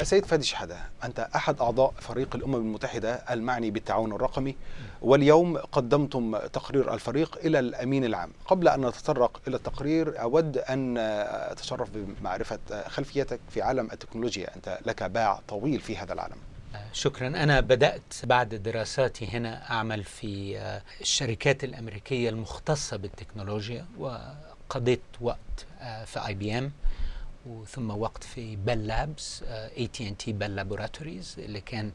السيد فادي شحادة أنت أحد أعضاء فريق الأمم المتحدة المعني بالتعاون الرقمي واليوم قدمتم تقرير الفريق إلى الأمين العام. قبل أن نتطرق إلى التقرير أود أن أتشرف بمعرفة خلفيتك في عالم التكنولوجيا. أنت لك باع طويل في هذا العالم. شكرا. أنا بدأت بعد دراساتي هنا أعمل في الشركات الأمريكية المختصة بالتكنولوجيا وقضيت وقت في IBM وثم وقت في Bell Labs AT&T Bell Laboratories اللي كان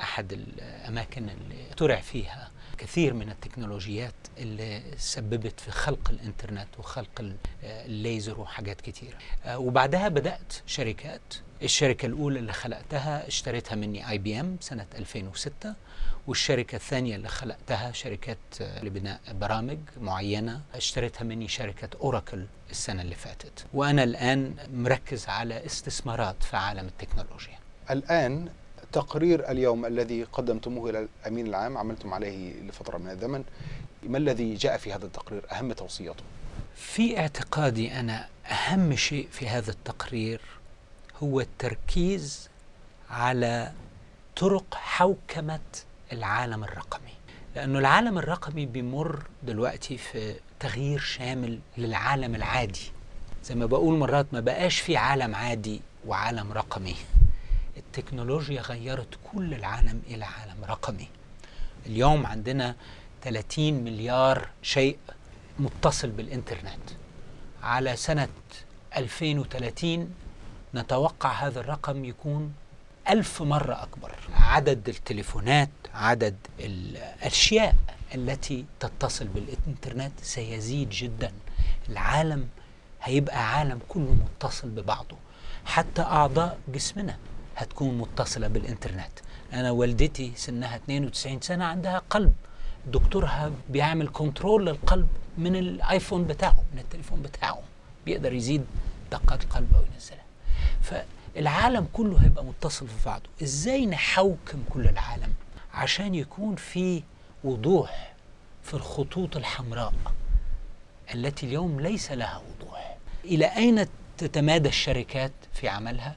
أحد الأماكن اللي اخترع فيها كثير من التكنولوجيات اللي سببت في خلق الإنترنت وخلق الليزر وحاجات كثيره وبعدها بدأت شركات الشركة الأولى اللي خلقتها اشتريتها مني IBM سنة 2006 والشركة الثانية اللي خلقتها شركة لبناء برامج معينة اشتريتها مني شركة أوراكل السنة اللي فاتت. وأنا الآن مركز على استثمارات في عالم التكنولوجيا. الآن تقرير اليوم الذي قدمتموه إلى الأمين العام عملتم عليه لفترة من الزمن ما الذي جاء في هذا التقرير؟ أهم توصياته؟ في اعتقادي أنا أهم شيء في هذا التقرير هو التركيز على طرق حوكمة العالم الرقمي. لأنه العالم الرقمي بيمر دلوقتي في تغيير شامل للعالم العادي. زي ما بقول مرات ما بقاش في عالم عادي وعالم رقمي. التكنولوجيا غيرت كل العالم إلى عالم رقمي. اليوم عندنا 30 مليار شيء متصل بالإنترنت. على سنة 2030 نتوقع هذا الرقم يكون ألف مرة أكبر. عدد التليفونات عدد الأشياء التي تتصل بالإنترنت سيزيد جدا. العالم هيبقى عالم كله متصل ببعضه. حتى أعضاء جسمنا هتكون متصلة بالإنترنت. أنا والدتي سنها 92 سنة عندها قلب. دكتورها بيعمل كنترول للقلب من الآيفون بتاعه من التليفون بتاعه. بيقدر يزيد دقات القلب أو ينزلها. فالعالم كله هيبقى متصل في بعضه. إزاي نحوكم كل العالم؟ عشان يكون في وضوح في الخطوط الحمراء التي اليوم ليس لها وضوح. إلى أين تتمادى الشركات في عملها؟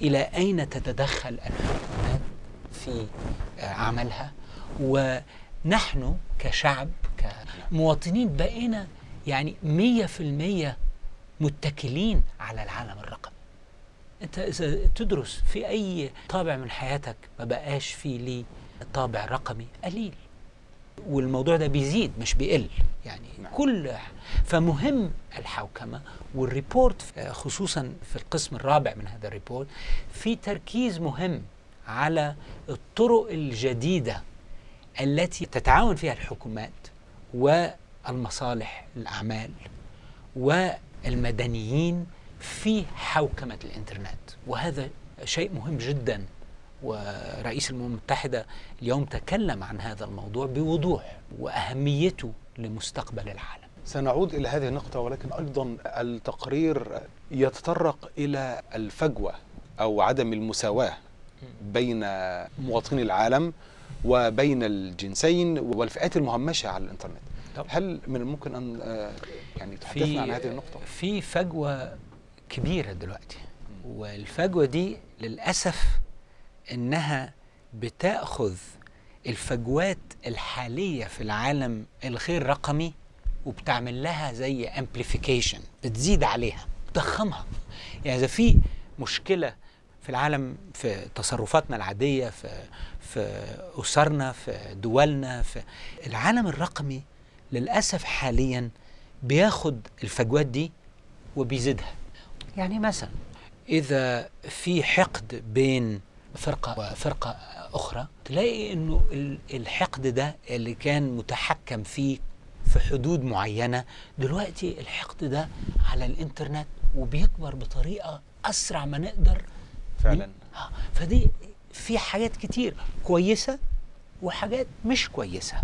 إلى أين تتدخل الحكومات في عملها؟ ونحن كشعب كمواطنين بقينا يعني مية في المية متكلين على العالم الرقمي. أنت إذا تدرس في أي طابع من حياتك ما بقاش في ليه طابع رقمي قليل والموضوع ده بيزيد مش بيقل يعني نعم. كل فمهم الحوكمة وال report خصوصا في القسم الرابع من هذا ال report في تركيز مهم على الطرق الجديدة التي تتعاون فيها الحكومات والمصالح الأعمال والمدنيين في حوكمة الإنترنت وهذا شيء مهم جدا ورئيس الأمم المتحدة اليوم تكلم عن هذا الموضوع بوضوح وأهميته لمستقبل العالم سنعود إلى هذه النقطة ولكن أيضا التقرير يتطرق إلى الفجوة أو عدم المساواة بين مواطني العالم وبين الجنسين والفئات المهمشة على الإنترنت طب. هل من الممكن أن يعني تحدثنا عن هذه النقطة؟ في فجوة كبيرة دلوقتي. والفجوة دي للأسف إنها بتأخذ الفجوات الحالية في العالم الغير رقمي وبتعمل لها زي امبليفيكيشن بتزيد عليها بتضخمها. يعني إذا في مشكلة في العالم في تصرفاتنا العادية في في أسرنا في دولنا في العالم الرقمي للأسف حاليا بياخد الفجوات دي وبيزيدها. يعني مثلا إذا في حقد بين فرقة وفرقة أخرى تلاقي إنه الحقد ده اللي كان متحكم فيه في حدود معينة دلوقتي الحقد ده على الإنترنت وبيكبر بطريقة أسرع ما نقدر. فعلا. فدي في حاجات كتير كويسة وحاجات مش كويسة.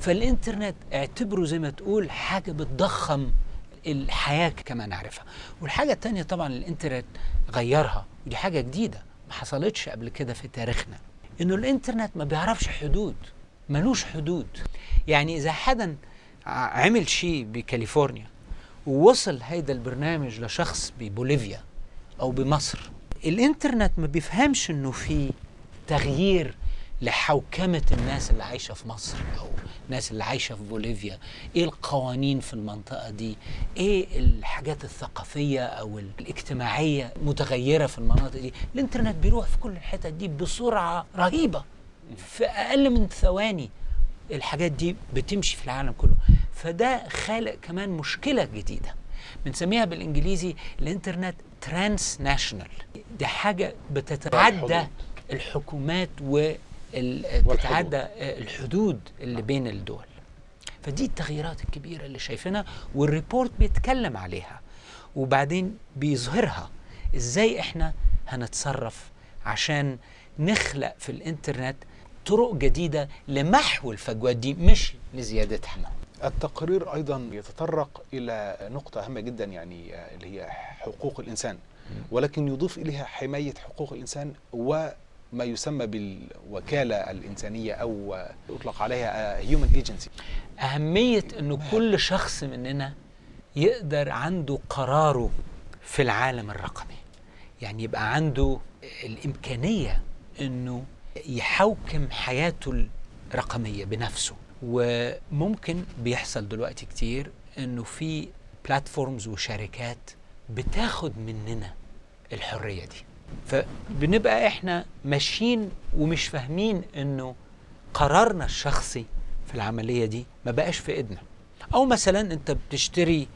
فالإنترنت اعتبره زي ما تقول حاجة بتضخم الحياة كما نعرفها. والحاجة التانية طبعا الإنترنت غيرها ودي حاجة جديدة ما حصلتش قبل كده في تاريخنا إنه الإنترنت ما بيعرفش حدود ملوش حدود. يعني إذا حدا عمل شيء بكاليفورنيا ووصل هيدا البرنامج لشخص ببوليفيا أو بمصر الإنترنت ما بيفهمش إنه في تغيير لحوكمة الناس اللي عايشة في مصر أو الناس اللي عايشة في بوليفيا إيه القوانين في المنطقة دي؟ إيه الحاجات الثقافية أو الاجتماعية متغيرة في المناطق دي؟ الإنترنت بيروح في كل الحتت دي بسرعة رهيبة. في أقل من ثواني الحاجات دي بتمشي في العالم كله. فده خالق كمان مشكلة جديدة. بنسميها بالإنجليزي الإنترنت transnational دي حاجة بتتعدى. الحكومات. وتتعدى الحدود اللي بين الدول. فدي التغييرات الكبيرة اللي شايفينها وال report بيتكلم عليها وبعدين بيظهرها إزاي إحنا هنتصرف عشان نخلق في الإنترنت طرق جديدة لمحو الفجوات دي مش لزيادتها. التقرير أيضا يتطرق إلى نقطة هامة جدا يعني آه، اللي هي حقوق الإنسان. ولكن يضيف إليها حماية حقوق الإنسان وما يسمى بالوكالة الإنسانية أو آه، يطلق عليها هيومن ايجنسي أهمية إنه كل شخص مننا يقدر عنده قراره في العالم الرقمي. يعني يبقى عنده الإمكانية إنه يحوكم حياته الرقمية بنفسه. وممكن بيحصل دلوقتي كتير إنه في بلاتفورمز وشركات بتاخد مننا الحرية دي. فبنبقى إحنا ماشيين ومش فاهمين إنه قرارنا الشخصي في العملية دي ما بقاش في إيدنا أو مثلا أنت بتشتري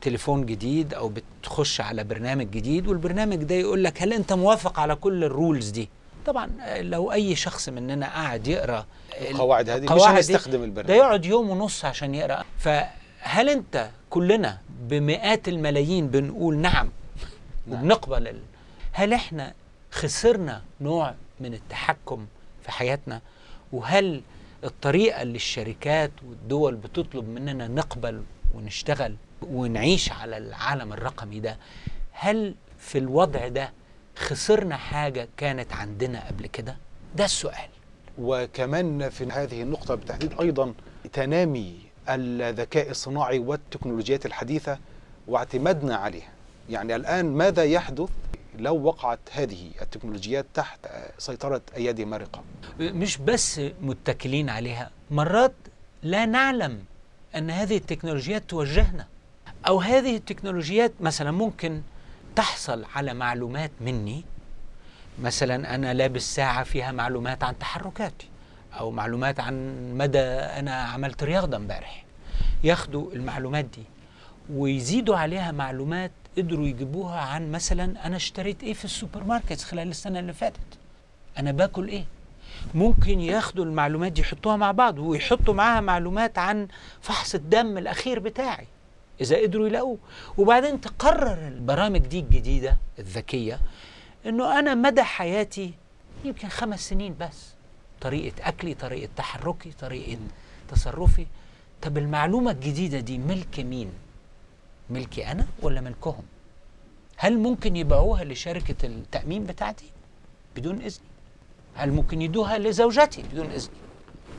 تليفون جديد أو بتخش على برنامج جديد والبرنامج ده يقول لك هل أنت موافق على كل الرولز دي طبعا لو أي شخص مننا قاعد يقرأ القواعد هذه مش دي، هنستخدم ده البرنامج يقعد يوم ونص عشان يقرأ فهل أنت كلنا بمئات الملايين بنقول نعم نعم. وبنقبل. هل إحنا خسرنا نوع من التحكم في حياتنا؟ وهل الطريقة اللي الشركات والدول بتطلب مننا نقبل ونشتغل ونعيش على العالم الرقمي ده هل في الوضع ده خسرنا حاجة كانت عندنا قبل كده؟ ده السؤال. وكمان في هذه النقطة بالتحديد أيضا تنامي الذكاء الصناعي والتكنولوجيات الحديثة واعتمادنا عليها. يعني الآن ماذا يحدث لو وقعت هذه التكنولوجيات تحت سيطرة أيادي مارقة مش بس متكلين عليها مرات لا نعلم أن هذه التكنولوجيات توجهنا أو هذه التكنولوجيات مثلا ممكن تحصل على معلومات مني. مثلا أنا لابس ساعة فيها معلومات عن تحركاتي أو معلومات عن مدى أنا عملت رياضة امبارح. ياخدوا المعلومات دي ويزيدوا عليها معلومات قدروا يجيبوها عن مثلا أنا اشتريت إيه في السوبر ماركت خلال السنة اللي فاتت. أنا باكل إيه؟ ممكن ياخدوا المعلومات دي يحطوها مع بعض ويحطوا معاها معلومات عن فحص الدم الأخير بتاعي. إذا قدروا يلاقوه. وبعدين تقرر البرامج دي الجديدة الذكية إنه أنا مدى حياتي يمكن خمس سنين بس. طريقة أكلي طريقة تحركي طريقة تصرفي. طب المعلومة الجديدة دي ملك مين؟ ملكي أنا ولا ملكهم؟ هل ممكن يبيعوها لشركة التأمين بتاعتي؟ بدون اذني هل ممكن يدوها لزوجتي بدون اذني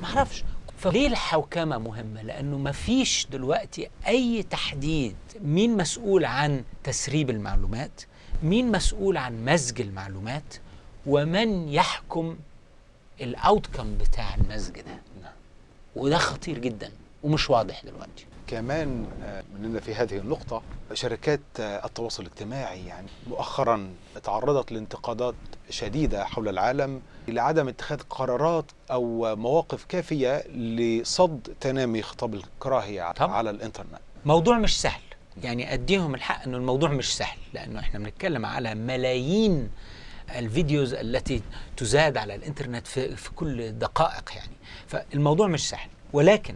ما أعرفش. فليه الحوكمة مهمة؟ لأنه ما فيش دلوقتي أي تحديد مين مسؤول عن تسريب المعلومات مين مسؤول عن مزج المعلومات ومن يحكم الاوتكم بتاع المزج ده. وده خطير جدا ومش واضح دلوقتي. كمان آه، مننا في هذه النقطة شركات آه، التواصل الاجتماعي يعني مؤخرا تعرضت لانتقادات شديدة حول العالم لعدم اتخاذ قرارات أو مواقف كافية لصد تنامي خطاب الكراهية طبعا. على الإنترنت. موضوع مش سهل. يعني أديهم الحق إنه الموضوع مش سهل لأنه إحنا بنتكلم على ملايين الفيديوز التي تزاد على الإنترنت في, في كل دقائق يعني. فالموضوع مش سهل. ولكن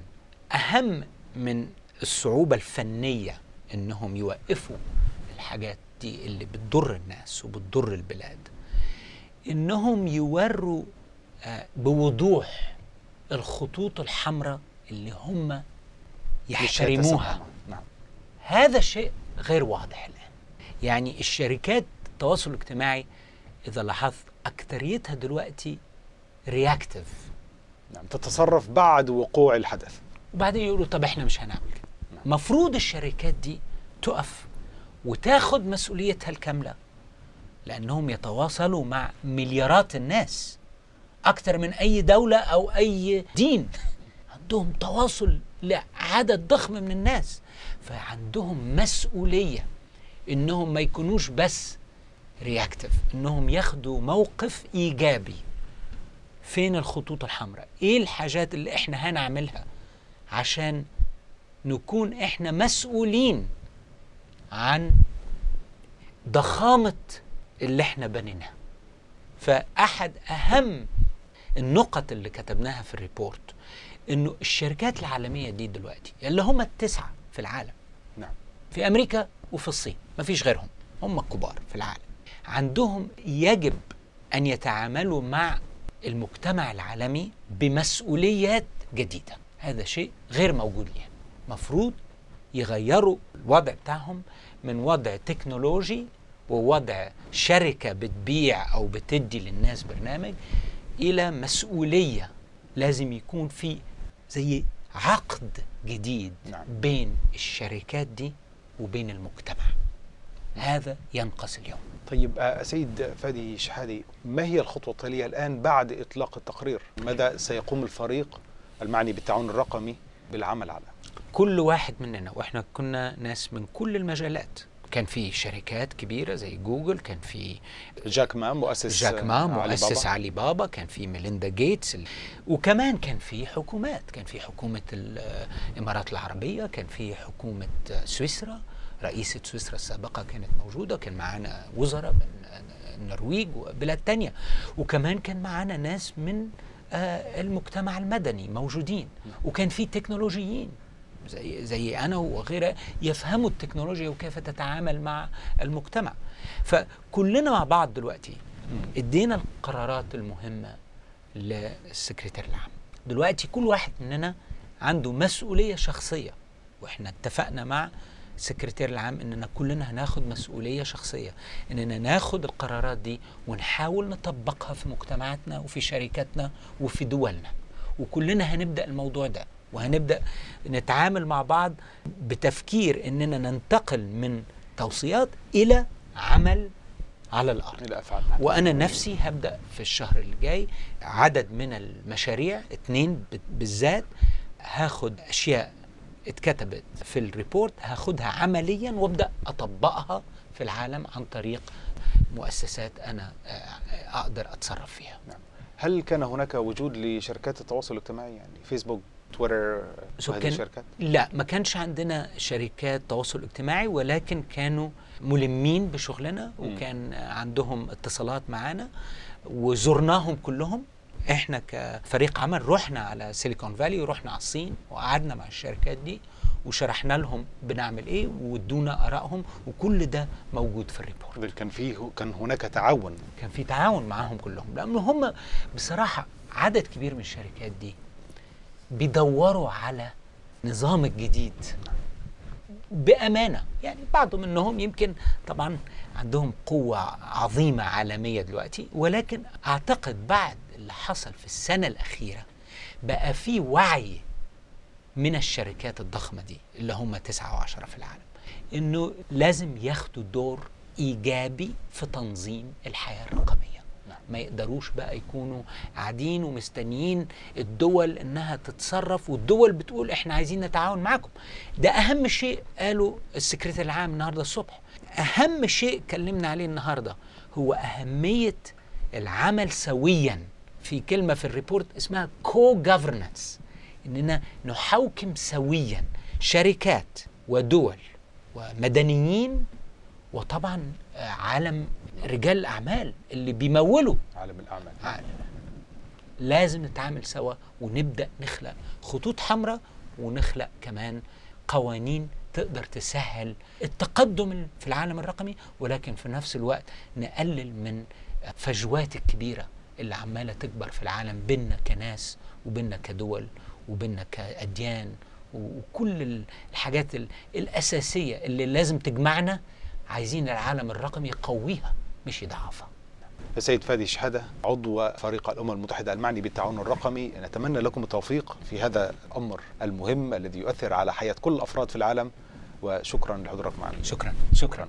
أهم من الصعوبة الفنية إنهم يوقفوا الحاجات دي اللي بتضر الناس وبتضر البلاد. إنهم يوروا آه، بوضوح الخطوط الحمراء اللي هم يحترموها. نعم. هذا شيء غير واضح الآن. يعني الشركات التواصل الاجتماعي إذا لاحظت أكثريتها دلوقتي رياكتيف نعم تتصرف بعد وقوع الحدث. وبعدين يقولوا طب إحنا مش هنعمل كده. مفروض الشركات دي تقف وتاخد مسؤوليتها الكاملة لأنهم يتواصلوا مع مليارات الناس أكثر من أي دولة أو أي دين. عندهم تواصل لعدد ضخم من الناس فعندهم مسؤولية إنهم ما يكونوش بس رياكتيف إنهم ياخدوا موقف إيجابي. فين الخطوط الحمراء؟ إيه الحاجات اللي إحنا هنعملها عشان نكون إحنا مسؤولين عن ضخامة اللي إحنا بنيناه فأحد أهم النقط اللي كتبناها في ال report إنه الشركات العالمية دي دلوقتي اللي هم التسعة في العالم نعم. في أمريكا وفي الصين مفيش غيرهم هم الكبار في العالم. عندهم يجب أن يتعاملوا مع المجتمع العالمي بمسؤوليات جديدة. هذا شيء غير موجود اليوم. مفروض يغيروا الوضع بتاعهم من وضع تكنولوجي ووضع شركة بتبيع أو بتدي للناس برنامج إلى مسؤولية لازم يكون في زي عقد جديد نعم. بين الشركات دي وبين المجتمع. هذا ينقص اليوم. طيب آه، سيد فادي شحادي ما هي الخطوة التالية الآن بعد إطلاق التقرير؟ ماذا سيقوم الفريق المعني بالتعاون الرقمي بالعمل على؟ كل واحد مننا وإحنا كنا ناس من كل المجالات. كان في شركات كبيرة زي جوجل كان في جاك ما مؤسس جاك ما مؤسس علي بابا. علي بابا كان في ميليندا جيتس وكمان كان في حكومات كان في حكومة الإمارات العربية كان في حكومة سويسرا. رئيسة سويسرا السابقة كانت موجودة كان معانا وزراء من النرويج وبلاد تانية. وكمان كان معانا ناس من آه، المجتمع المدني موجودين. وكان في تكنولوجيين. زي زي أنا وغيرها يفهموا التكنولوجيا وكيف تتعامل مع المجتمع. فكلنا مع بعض دلوقتي ادينا القرارات المهمة للسكرتير العام. دلوقتي كل واحد مننا عنده مسؤولية شخصية وإحنا اتفقنا مع السكرتير العام إننا كلنا هناخد مسؤولية شخصية إننا ناخد القرارات دي ونحاول نطبقها في مجتمعاتنا وفي شركاتنا وفي دولنا. وكلنا هنبدأ الموضوع ده. وهنبدأ نتعامل مع بعض بتفكير إننا ننتقل من توصيات إلى عمل على الأرض. إلى أفعال وأنا نفسي هبدأ في الشهر اللي جاي عدد من المشاريع اتنين ب- بالذات هاخد أشياء اتكتبت في الريبورت هاخدها عمليا وأبدأ أطبقها في العالم عن طريق مؤسسات أنا آه، أقدر أتصرف فيها. نعم. هل كان هناك وجود لشركات التواصل الاجتماعي يعني فيسبوك؟ تويتر هذه كان- الشركات؟ لا ما كانش عندنا شركات تواصل اجتماعي ولكن كانوا ملمين بشغلنا. وكان عندهم اتصالات معانا وزرناهم كلهم. إحنا كفريق عمل رحنا على سيليكون فالي ورحنا على الصين وقعدنا مع الشركات دي وشرحنا لهم بنعمل إيه وادونا آرائهم وكل ده موجود في ال report. كان فيه كان هناك تعاون. كان في تعاون معاهم كلهم لأن هم بصراحة عدد كبير من الشركات دي بيدوروا على نظام الجديد بأمانة يعني بعض منهم يمكن طبعا عندهم قوة عظيمة عالمية دلوقتي ولكن أعتقد بعد اللي حصل في السنة الأخيرة بقى في وعي من الشركات الضخمة دي اللي هم تسعة وعشرة في العالم إنه لازم ياخدوا دور إيجابي في تنظيم الحياة الرقمية. ما يقدروش بقى يكونوا قاعدين ومستنيين الدول إنها تتصرف والدول بتقول إحنا عايزين نتعاون معاكم. ده أهم شيء قاله السكرتير العام النهارده الصبح. أهم شيء اتكلمنا عليه النهارده هو أهمية العمل سويا. في كلمة في ال report اسمها co-governance إننا نحوكم سويا شركات ودول ومدنيين وطبعا آه، عالم رجال الاعمال اللي بيمولوا عالم الأعمال عالم. لازم نتعامل سوا ونبدأ نخلق خطوط حمراء ونخلق كمان قوانين تقدر تسهل التقدم في العالم الرقمي ولكن في نفس الوقت نقلل من فجوات الكبيرة اللي عمالة تكبر في العالم بيننا كناس وبيننا كدول وبيننا كأديان وكل الحاجات ال- الأساسية اللي لازم تجمعنا عايزين العالم الرقمي يقويها مش يضعفها السيد فادي شحاده عضو فريق الأمم المتحدة المعني بالتعاون الرقمي نتمنى لكم التوفيق في هذا الأمر المهم الذي يؤثر على حياة كل الأفراد في العالم وشكرا لحضورك معنا. شكرا. شكرا.